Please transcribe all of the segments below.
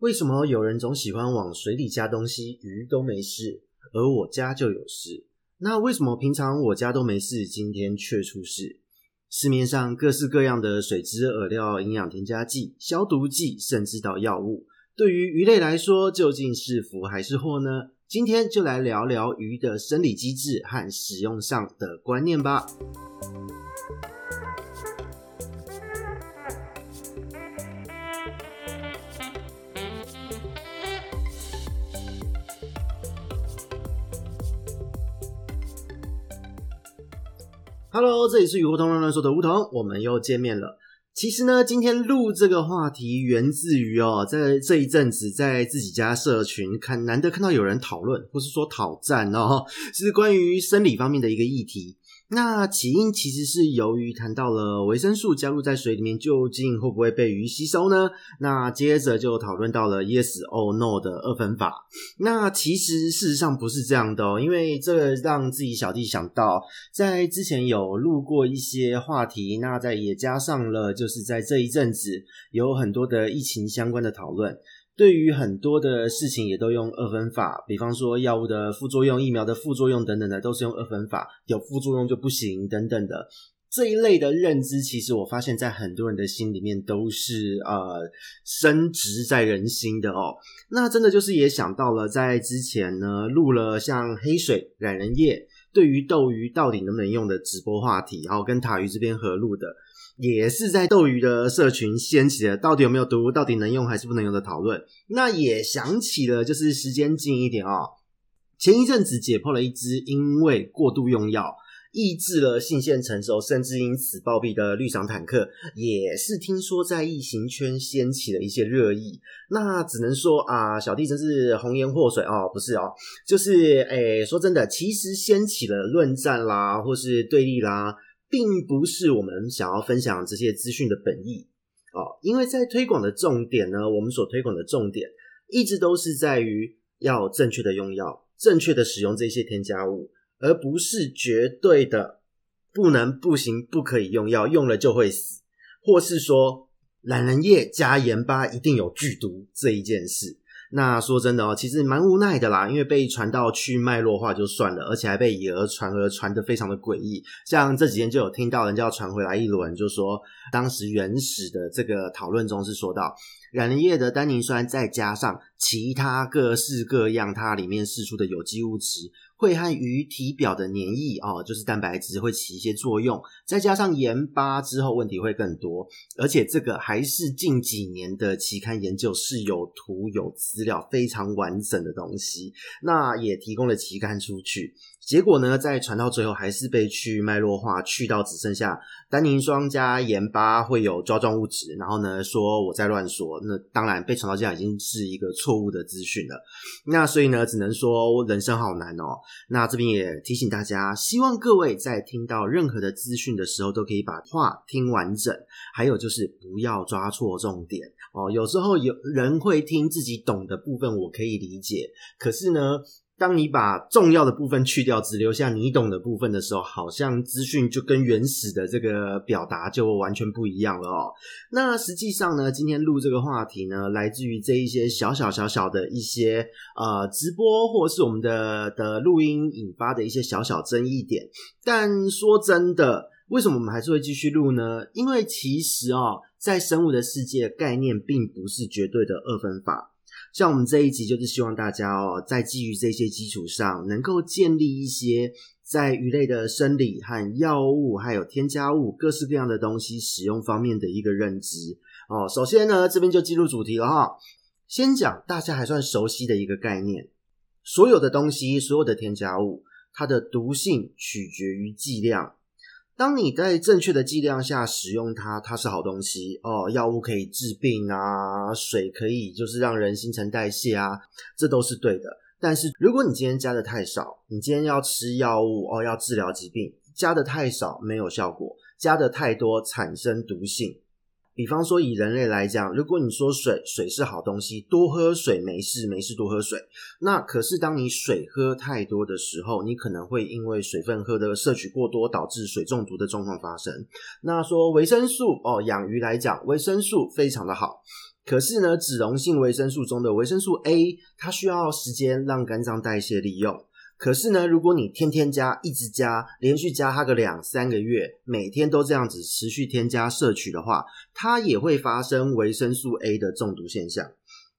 为什么有人总喜欢往水里加东西，鱼都没事，而我家就有事？那为什么平常我家都没事，今天却出事？市面上各式各样的水质、饵料、营养添加剂、消毒剂，甚至到药物，对于鱼类来说，究竟是福还是祸呢？今天就来聊聊鱼的生理机制和使用上的观念吧。Hello，这里是与梧桐乱乱说的梧桐，我们又见面了。其实呢，今天录这个话题源自于哦，在这一阵子在自己家社群看，难得看到有人讨论，或是说讨战哦，是关于生理方面的一个议题。那起因其实是由于谈到了维生素加入在水里面究竟会不会被鱼吸收呢？那接着就讨论到了 yes or no 的二分法。那其实事实上不是这样的哦，因为这让自己小弟想到，在之前有录过一些话题，那在也加上了就是在这一阵子有很多的疫情相关的讨论。对于很多的事情也都用二分法，比方说药物的副作用、疫苗的副作用等等的，都是用二分法，有副作用就不行等等的这一类的认知，其实我发现在很多人的心里面都是呃深植在人心的哦。那真的就是也想到了，在之前呢录了像黑水、染人液对于斗鱼到底能不能用的直播话题，然后跟塔鱼这边合录的。也是在斗鱼的社群掀起了到底有没有毒，到底能用还是不能用的讨论。那也想起了，就是时间近一点哦，前一阵子解剖了一只因为过度用药，抑制了性腺成熟，甚至因此暴毙的绿赏坦克，也是听说在异形圈掀起了一些热议。那只能说啊，小弟真是红颜祸水哦，不是哦，就是诶，说真的，其实掀起了论战啦，或是对立啦。并不是我们想要分享这些资讯的本意哦，因为在推广的重点呢，我们所推广的重点一直都是在于要正确的用药，正确的使用这些添加物，而不是绝对的不能、不行、不可以用药，用了就会死，或是说懒人液加盐巴一定有剧毒这一件事。那说真的哦，其实蛮无奈的啦，因为被传到去脉络化就算了，而且还被以讹传讹，传得非常的诡异。像这几天就有听到人家传回来一轮，就说当时原始的这个讨论中是说到染液的单宁酸，再加上其他各式各样它里面释出的有机物质。会和鱼体表的黏液哦，就是蛋白质会起一些作用，再加上盐巴之后问题会更多，而且这个还是近几年的期刊研究是有图有资料非常完整的东西，那也提供了期刊出去。结果呢，在传到最后还是被去脉络化，去到只剩下单宁霜加盐巴会有抓状物质，然后呢说我在乱说，那当然被传到这样已经是一个错误的资讯了。那所以呢，只能说人生好难哦。那这边也提醒大家，希望各位在听到任何的资讯的时候，都可以把话听完整，还有就是不要抓错重点哦。有时候有人会听自己懂的部分，我可以理解，可是呢。当你把重要的部分去掉，只留下你懂的部分的时候，好像资讯就跟原始的这个表达就完全不一样了哦。那实际上呢，今天录这个话题呢，来自于这一些小小小小的一些呃直播，或者是我们的的录音引发的一些小小争议点。但说真的，为什么我们还是会继续录呢？因为其实哦，在生物的世界，概念并不是绝对的二分法。像我们这一集就是希望大家哦，在基于这些基础上，能够建立一些在鱼类的生理和药物，还有添加物各式各样的东西使用方面的一个认知哦。首先呢，这边就进入主题了哈。先讲大家还算熟悉的一个概念：所有的东西，所有的添加物，它的毒性取决于剂量。当你在正确的剂量下使用它，它是好东西哦。药物可以治病啊，水可以就是让人新陈代谢啊，这都是对的。但是如果你今天加的太少，你今天要吃药物哦，要治疗疾病，加的太少没有效果，加的太多产生毒性。比方说，以人类来讲，如果你说水，水是好东西，多喝水没事，没事多喝水。那可是当你水喝太多的时候，你可能会因为水分喝的摄取过多，导致水中毒的状况发生。那说维生素哦，养鱼来讲，维生素非常的好。可是呢，脂溶性维生素中的维生素 A，它需要时间让肝脏代谢利用。可是呢，如果你天天加，一直加，连续加它个两三个月，每天都这样子持续添加摄取的话，它也会发生维生素 A 的中毒现象。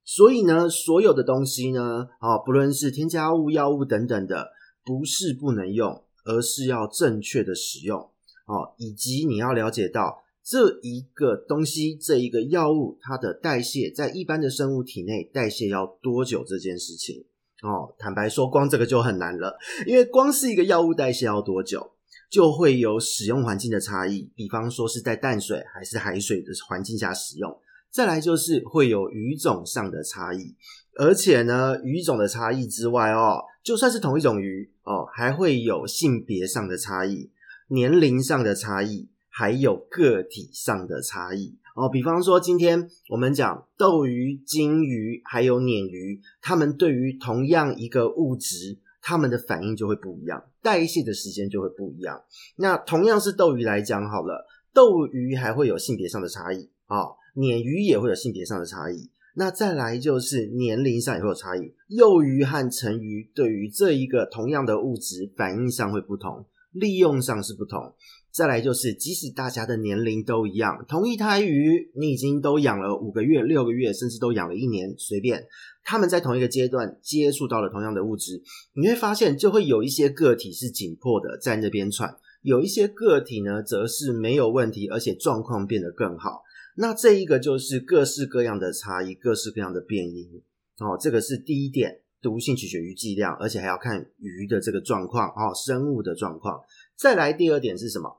所以呢，所有的东西呢，啊，不论是添加物、药物等等的，不是不能用，而是要正确的使用哦，以及你要了解到这一个东西、这一个药物它的代谢在一般的生物体内代谢要多久这件事情哦。坦白说，光这个就很难了，因为光是一个药物代谢要多久，就会有使用环境的差异，比方说是在淡水还是海水的环境下使用。再来就是会有鱼种上的差异，而且呢，鱼种的差异之外哦，就算是同一种鱼哦，还会有性别上的差异、年龄上的差异，还有个体上的差异哦。比方说，今天我们讲斗鱼、鲸鱼还有鲶鱼，它们对于同样一个物质，它们的反应就会不一样，代谢的时间就会不一样。那同样是斗鱼来讲好了，斗鱼还会有性别上的差异啊。哦鲶鱼也会有性别上的差异，那再来就是年龄上也会有差异。幼鱼和成鱼对于这一个同样的物质反应上会不同，利用上是不同。再来就是，即使大家的年龄都一样，同一胎鱼你已经都养了五个月、六个月，甚至都养了一年，随便，他们在同一个阶段接触到了同样的物质，你会发现就会有一些个体是紧迫的在那边喘，有一些个体呢则是没有问题，而且状况变得更好。那这一个就是各式各样的差异，各式各样的变因哦。这个是第一点，毒性取决于剂量，而且还要看鱼的这个状况哦，生物的状况。再来第二点是什么？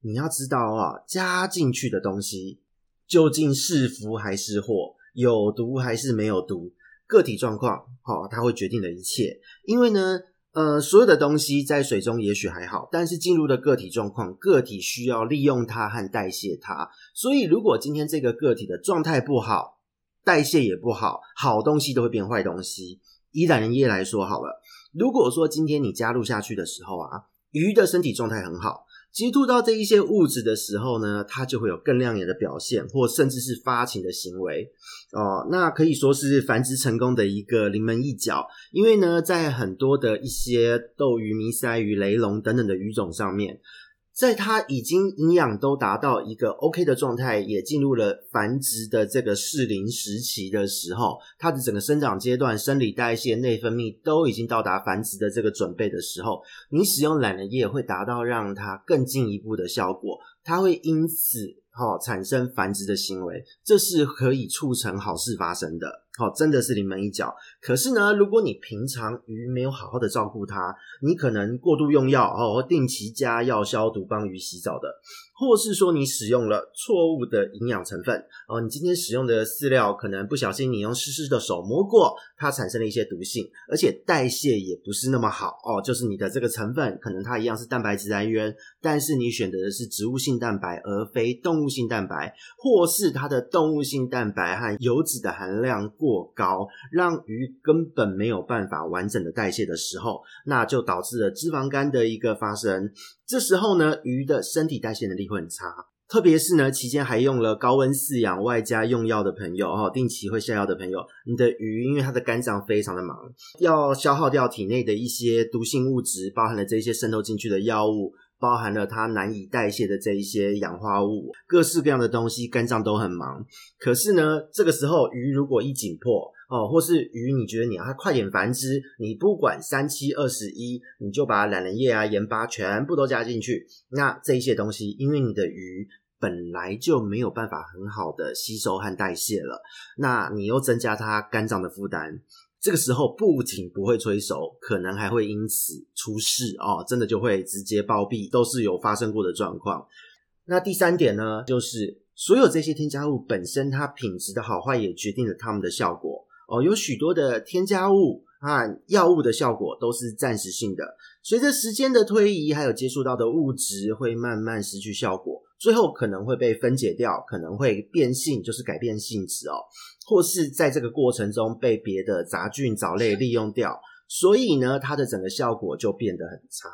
你要知道啊，加进去的东西究竟是福还是祸，有毒还是没有毒，个体状况哦，它会决定了一切。因为呢。呃，所有的东西在水中也许还好，但是进入的个体状况，个体需要利用它和代谢它。所以，如果今天这个个体的状态不好，代谢也不好，好东西都会变坏东西。以懒人液来说好了，如果说今天你加入下去的时候啊，鱼的身体状态很好。接触到这一些物质的时候呢，它就会有更亮眼的表现，或甚至是发情的行为哦。那可以说是繁殖成功的一个临门一脚。因为呢，在很多的一些斗鱼、迷鳃鱼、雷龙等等的鱼种上面。在它已经营养都达到一个 OK 的状态，也进入了繁殖的这个适龄时期的时候，它的整个生长阶段、生理代谢、内分泌都已经到达繁殖的这个准备的时候，你使用懒人液会达到让它更进一步的效果，它会因此哈、哦、产生繁殖的行为，这是可以促成好事发生的。好，真的是临门一脚。可是呢，如果你平常鱼没有好好的照顾它，你可能过度用药哦，定期加药消毒帮鱼洗澡的。或是说你使用了错误的营养成分哦，你今天使用的饲料可能不小心你用湿湿的手摸过，它产生了一些毒性，而且代谢也不是那么好哦。就是你的这个成分可能它一样是蛋白质来源，但是你选择的是植物性蛋白而非动物性蛋白，或是它的动物性蛋白和油脂的含量过高，让鱼根本没有办法完整的代谢的时候，那就导致了脂肪肝的一个发生。这时候呢，鱼的身体代谢能力会很差，特别是呢，期间还用了高温饲养外加用药的朋友，哈，定期会下药的朋友，你的鱼因为它的肝脏非常的忙，要消耗掉体内的一些毒性物质，包含了这些渗透进去的药物，包含了它难以代谢的这一些氧化物，各式各样的东西，肝脏都很忙。可是呢，这个时候鱼如果一紧迫，哦，或是鱼，你觉得你要它快点繁殖，你不管三七二十一，你就把懒人液啊、盐巴全部都加进去。那这一些东西，因为你的鱼本来就没有办法很好的吸收和代谢了，那你又增加它肝脏的负担，这个时候不仅不会催熟，可能还会因此出事哦，真的就会直接暴毙，都是有发生过的状况。那第三点呢，就是所有这些添加物本身它品质的好坏，也决定了它们的效果。哦，有许多的添加物和药物的效果都是暂时性的，随着时间的推移，还有接触到的物质会慢慢失去效果，最后可能会被分解掉，可能会变性，就是改变性质哦，或是在这个过程中被别的杂菌藻类利用掉，所以呢，它的整个效果就变得很差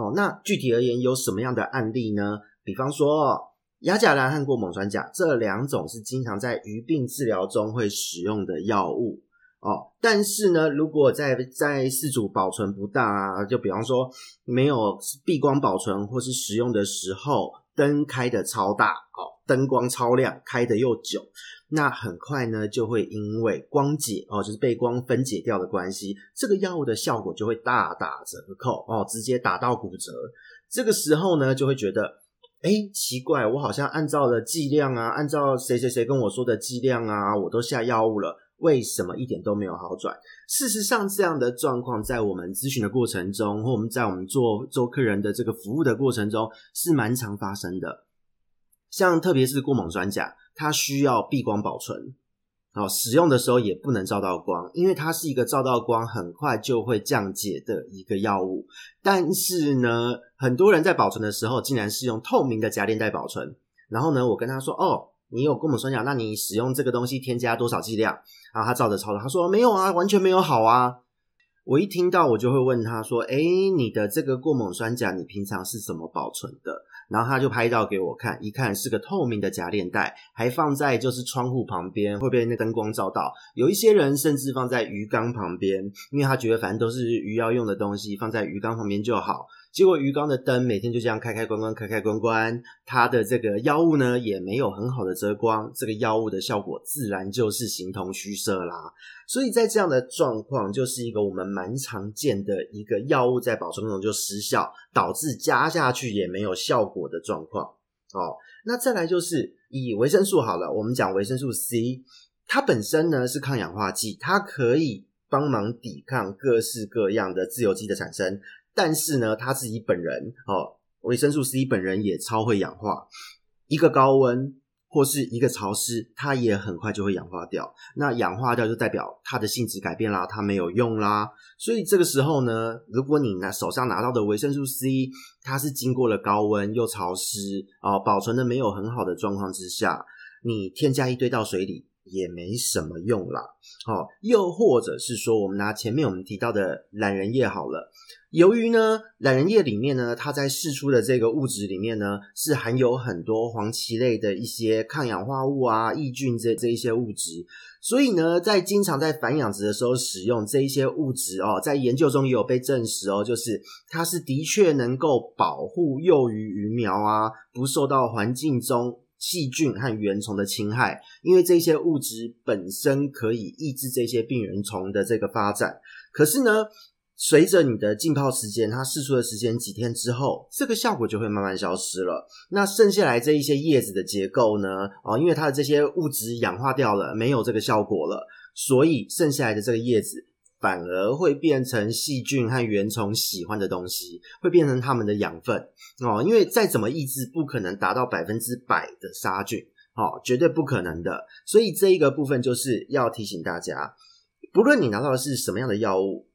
哦。那具体而言，有什么样的案例呢？比方说，亚甲蓝和过锰酸钾这两种是经常在鱼病治疗中会使用的药物哦。但是呢，如果在在饲主保存不当啊，就比方说没有避光保存，或是使用的时候灯开得超大哦，灯光超亮，开得又久，那很快呢就会因为光解哦，就是被光分解掉的关系，这个药物的效果就会大打折扣哦，直接打到骨折。这个时候呢，就会觉得。哎，奇怪，我好像按照了剂量啊，按照谁谁谁跟我说的剂量啊，我都下药物了，为什么一点都没有好转？事实上，这样的状况在我们咨询的过程中，或我们在我们做做客人的这个服务的过程中，是蛮常发生的。像特别是过锰酸钾，它需要避光保存。哦，使用的时候也不能照到光，因为它是一个照到光很快就会降解的一个药物。但是呢，很多人在保存的时候，竟然是用透明的夹链袋保存。然后呢，我跟他说：“哦，你有跟我们酸钾，那你使用这个东西添加多少剂量？”然后他照着抄的，他说：“没有啊，完全没有好啊。”我一听到，我就会问他说：“诶，你的这个过锰酸钾，你平常是怎么保存的？”然后他就拍照给我看，一看是个透明的夹链袋，还放在就是窗户旁边，会被那灯光照到。有一些人甚至放在鱼缸旁边，因为他觉得反正都是鱼要用的东西，放在鱼缸旁边就好。结果鱼缸的灯每天就这样开开关关，开开关关，它的这个药物呢也没有很好的遮光，这个药物的效果自然就是形同虚设啦。所以在这样的状况，就是一个我们蛮常见的一个药物在保存中就失效，导致加下去也没有效果的状况。哦，那再来就是以维生素好了，我们讲维生素 C，它本身呢是抗氧化剂，它可以帮忙抵抗各式各样的自由基的产生。但是呢，他自己本人哦，维生素 C 本人也超会氧化，一个高温或是一个潮湿，它也很快就会氧化掉。那氧化掉就代表它的性质改变啦，它没有用啦。所以这个时候呢，如果你拿手上拿到的维生素 C，它是经过了高温又潮湿哦，保存的没有很好的状况之下，你添加一堆到水里。也没什么用啦，哦，又或者是说，我们拿前面我们提到的懒人液好了，由于呢，懒人液里面呢，它在释出的这个物质里面呢，是含有很多黄芪类的一些抗氧化物啊、抑菌这这一些物质，所以呢，在经常在繁养殖的时候使用这一些物质哦，在研究中也有被证实哦，就是它是的确能够保护幼鱼鱼苗啊，不受到环境中。细菌和原虫的侵害，因为这些物质本身可以抑制这些病原虫的这个发展。可是呢，随着你的浸泡时间，它释出的时间几天之后，这个效果就会慢慢消失了。那剩下来这一些叶子的结构呢？哦，因为它的这些物质氧化掉了，没有这个效果了，所以剩下来的这个叶子。反而会变成细菌和原虫喜欢的东西，会变成它们的养分哦。因为再怎么抑制，不可能达到百分之百的杀菌哦，绝对不可能的。所以这一个部分就是要提醒大家，不论你拿到的是什么样的药物，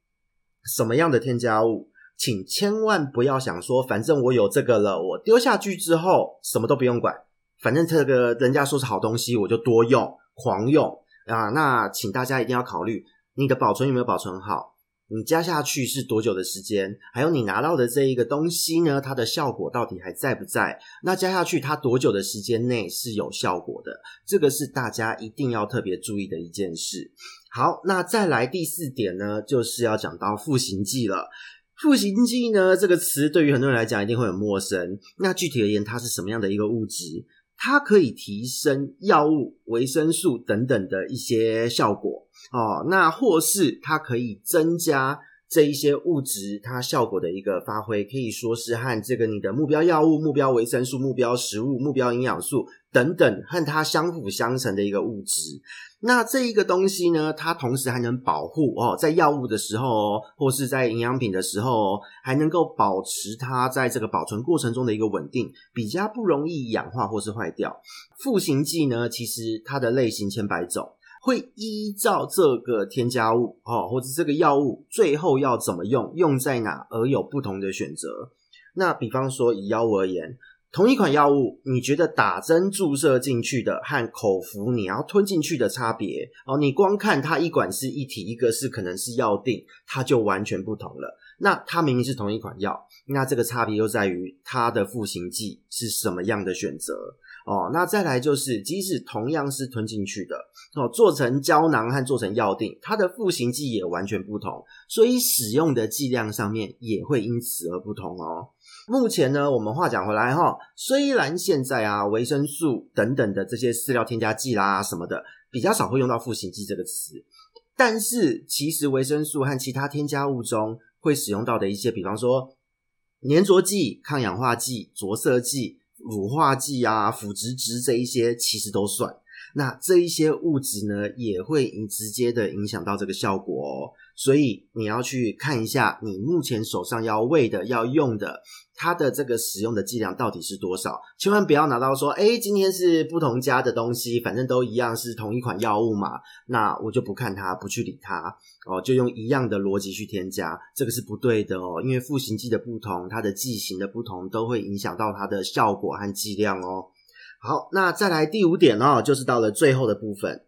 什么样的添加物，请千万不要想说，反正我有这个了，我丢下去之后什么都不用管，反正这个人家说是好东西，我就多用狂用啊。那请大家一定要考虑。你的保存有没有保存好？你加下去是多久的时间？还有你拿到的这一个东西呢？它的效果到底还在不在？那加下去它多久的时间内是有效果的？这个是大家一定要特别注意的一件事。好，那再来第四点呢，就是要讲到复形剂了。复形剂呢，这个词对于很多人来讲一定会很陌生。那具体而言，它是什么样的一个物质？它可以提升药物、维生素等等的一些效果哦。那或是它可以增加这一些物质它效果的一个发挥，可以说是和这个你的目标药物、目标维生素、目标食物、目标营养素等等和它相辅相成的一个物质。那这一个东西呢，它同时还能保护哦，在药物的时候哦，或是在营养品的时候哦，还能够保持它在这个保存过程中的一个稳定，比较不容易氧化或是坏掉。赋形剂呢，其实它的类型千百种，会依照这个添加物哦，或者这个药物最后要怎么用，用在哪而有不同的选择。那比方说以药物而言。同一款药物，你觉得打针注射进去的和口服你要吞进去的差别哦？你光看它一管是一体，一个是可能是药定，它就完全不同了。那它明明是同一款药，那这个差别又在于它的赋形剂是什么样的选择哦。那再来就是，即使同样是吞进去的哦，做成胶囊和做成药定，它的赋形剂也完全不同，所以使用的剂量上面也会因此而不同哦。目前呢，我们话讲回来哈，虽然现在啊，维生素等等的这些饲料添加剂啦什么的，比较少会用到赋形剂这个词，但是其实维生素和其他添加物中会使用到的一些，比方说粘着剂、抗氧化剂、着色剂、乳化剂啊、腐殖质这一些，其实都算。那这一些物质呢，也会直接的影响到这个效果哦。所以你要去看一下，你目前手上要喂的、要用的，它的这个使用的剂量到底是多少？千万不要拿到说，诶，今天是不同家的东西，反正都一样是同一款药物嘛，那我就不看它，不去理它哦，就用一样的逻辑去添加，这个是不对的哦，因为复形剂的不同，它的剂型的不同，都会影响到它的效果和剂量哦。好，那再来第五点哦，就是到了最后的部分，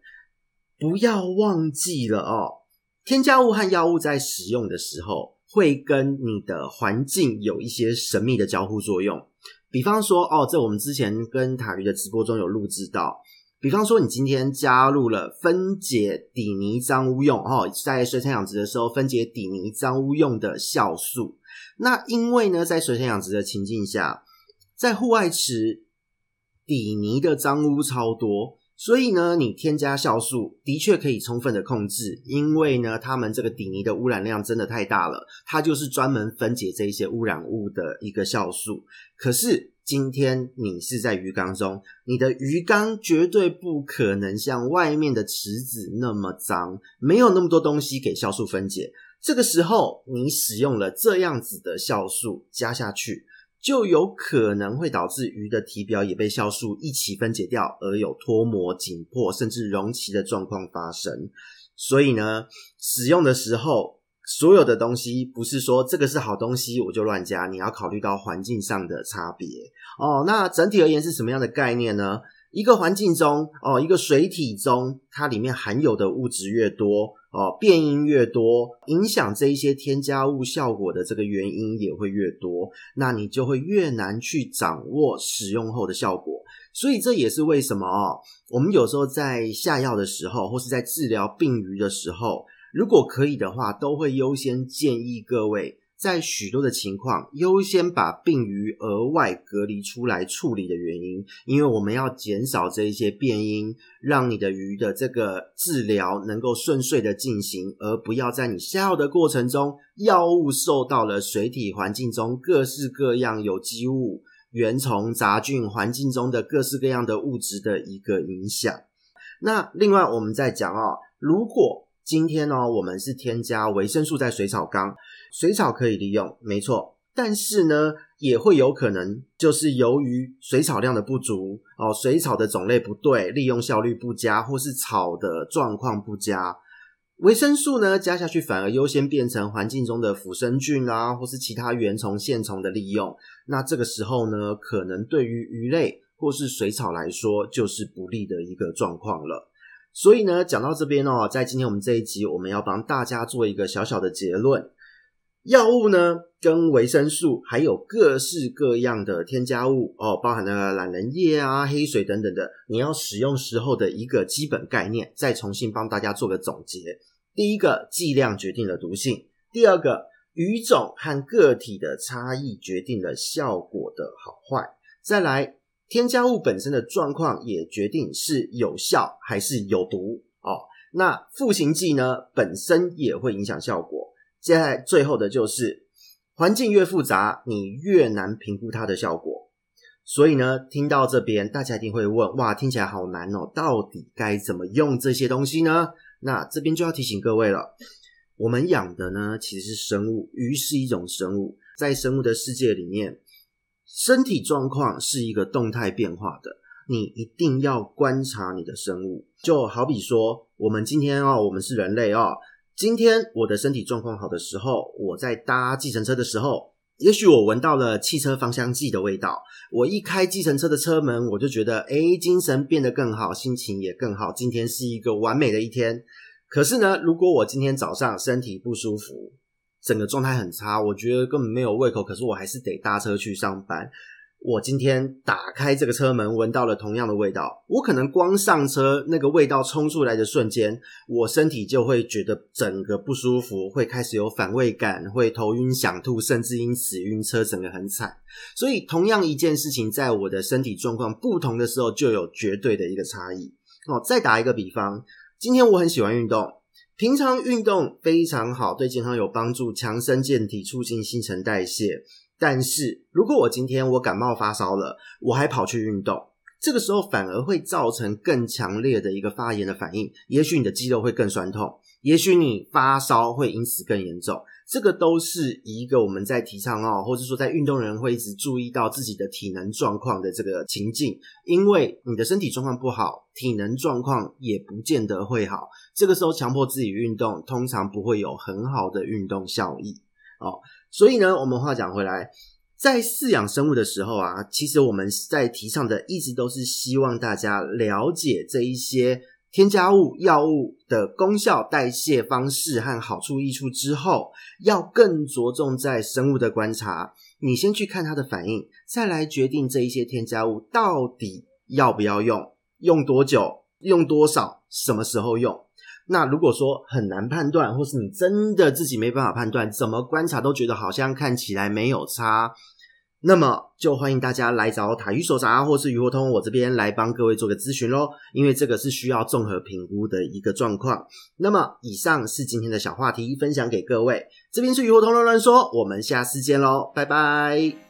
不要忘记了哦。添加物和药物在使用的时候，会跟你的环境有一些神秘的交互作用。比方说，哦，这我们之前跟塔鱼的直播中有录制到。比方说，你今天加入了分解底泥脏污用，哦，在水产养殖的时候分解底泥脏污用的酵素。那因为呢，在水产养殖的情境下，在户外池底泥的脏污超多。所以呢，你添加酵素的确可以充分的控制，因为呢，他们这个底泥的污染量真的太大了，它就是专门分解这一些污染物的一个酵素。可是今天你是在鱼缸中，你的鱼缸绝对不可能像外面的池子那么脏，没有那么多东西给酵素分解。这个时候，你使用了这样子的酵素加下去。就有可能会导致鱼的体表也被酵素一起分解掉，而有脱膜、紧迫甚至溶脐的状况发生。所以呢，使用的时候，所有的东西不是说这个是好东西我就乱加，你要考虑到环境上的差别哦。那整体而言是什么样的概念呢？一个环境中哦，一个水体中，它里面含有的物质越多哦，变因越多，影响这一些添加物效果的这个原因也会越多，那你就会越难去掌握使用后的效果。所以这也是为什么哦，我们有时候在下药的时候，或是在治疗病鱼的时候，如果可以的话，都会优先建议各位。在许多的情况，优先把病鱼额外隔离出来处理的原因，因为我们要减少这一些变因，让你的鱼的这个治疗能够顺遂的进行，而不要在你下药的过程中，药物受到了水体环境中各式各样有机物、原虫、杂菌环境中的各式各样的物质的一个影响。那另外我们再讲哦，如果今天呢，我们是添加维生素在水草缸。水草可以利用，没错，但是呢，也会有可能就是由于水草量的不足哦，水草的种类不对，利用效率不佳，或是草的状况不佳，维生素呢加下去反而优先变成环境中的腐生菌啊，或是其他原虫、线虫的利用。那这个时候呢，可能对于鱼类或是水草来说，就是不利的一个状况了。所以呢，讲到这边哦，在今天我们这一集，我们要帮大家做一个小小的结论。药物呢，跟维生素，还有各式各样的添加物哦，包含了懒人液啊、黑水等等的，你要使用时候的一个基本概念，再重新帮大家做个总结。第一个，剂量决定了毒性；第二个，鱼种和个体的差异决定了效果的好坏；再来，添加物本身的状况也决定是有效还是有毒哦。那赋形剂呢，本身也会影响效果。接下来最后的就是环境越复杂，你越难评估它的效果。所以呢，听到这边，大家一定会问：哇，听起来好难哦，到底该怎么用这些东西呢？那这边就要提醒各位了，我们养的呢其实是生物，鱼是一种生物，在生物的世界里面，身体状况是一个动态变化的，你一定要观察你的生物。就好比说，我们今天哦，我们是人类哦。今天我的身体状况好的时候，我在搭计程车的时候，也许我闻到了汽车芳香剂的味道。我一开计程车的车门，我就觉得，诶，精神变得更好，心情也更好。今天是一个完美的一天。可是呢，如果我今天早上身体不舒服，整个状态很差，我觉得根本没有胃口，可是我还是得搭车去上班。我今天打开这个车门，闻到了同样的味道，我可能光上车，那个味道冲出来的瞬间，我身体就会觉得整个不舒服，会开始有反胃感，会头晕想吐，甚至因此晕车，整个很惨。所以，同样一件事情，在我的身体状况不同的时候，就有绝对的一个差异。哦，再打一个比方，今天我很喜欢运动，平常运动非常好，对健康有帮助，强身健体，促进新陈代谢。但是如果我今天我感冒发烧了，我还跑去运动，这个时候反而会造成更强烈的一个发炎的反应，也许你的肌肉会更酸痛，也许你发烧会因此更严重。这个都是一个我们在提倡哦，或者说在运动人会一直注意到自己的体能状况的这个情境，因为你的身体状况不好，体能状况也不见得会好。这个时候强迫自己运动，通常不会有很好的运动效益哦。所以呢，我们话讲回来，在饲养生物的时候啊，其实我们在提倡的一直都是希望大家了解这一些添加物、药物的功效、代谢方式和好处益处之后，要更着重在生物的观察。你先去看它的反应，再来决定这一些添加物到底要不要用，用多久，用多少，什么时候用。那如果说很难判断，或是你真的自己没办法判断，怎么观察都觉得好像看起来没有差，那么就欢迎大家来找塔鱼手札或是鱼活通我这边来帮各位做个咨询咯，因为这个是需要综合评估的一个状况。那么以上是今天的小话题，分享给各位。这边是鱼活通乱乱说，我们下次见喽，拜拜。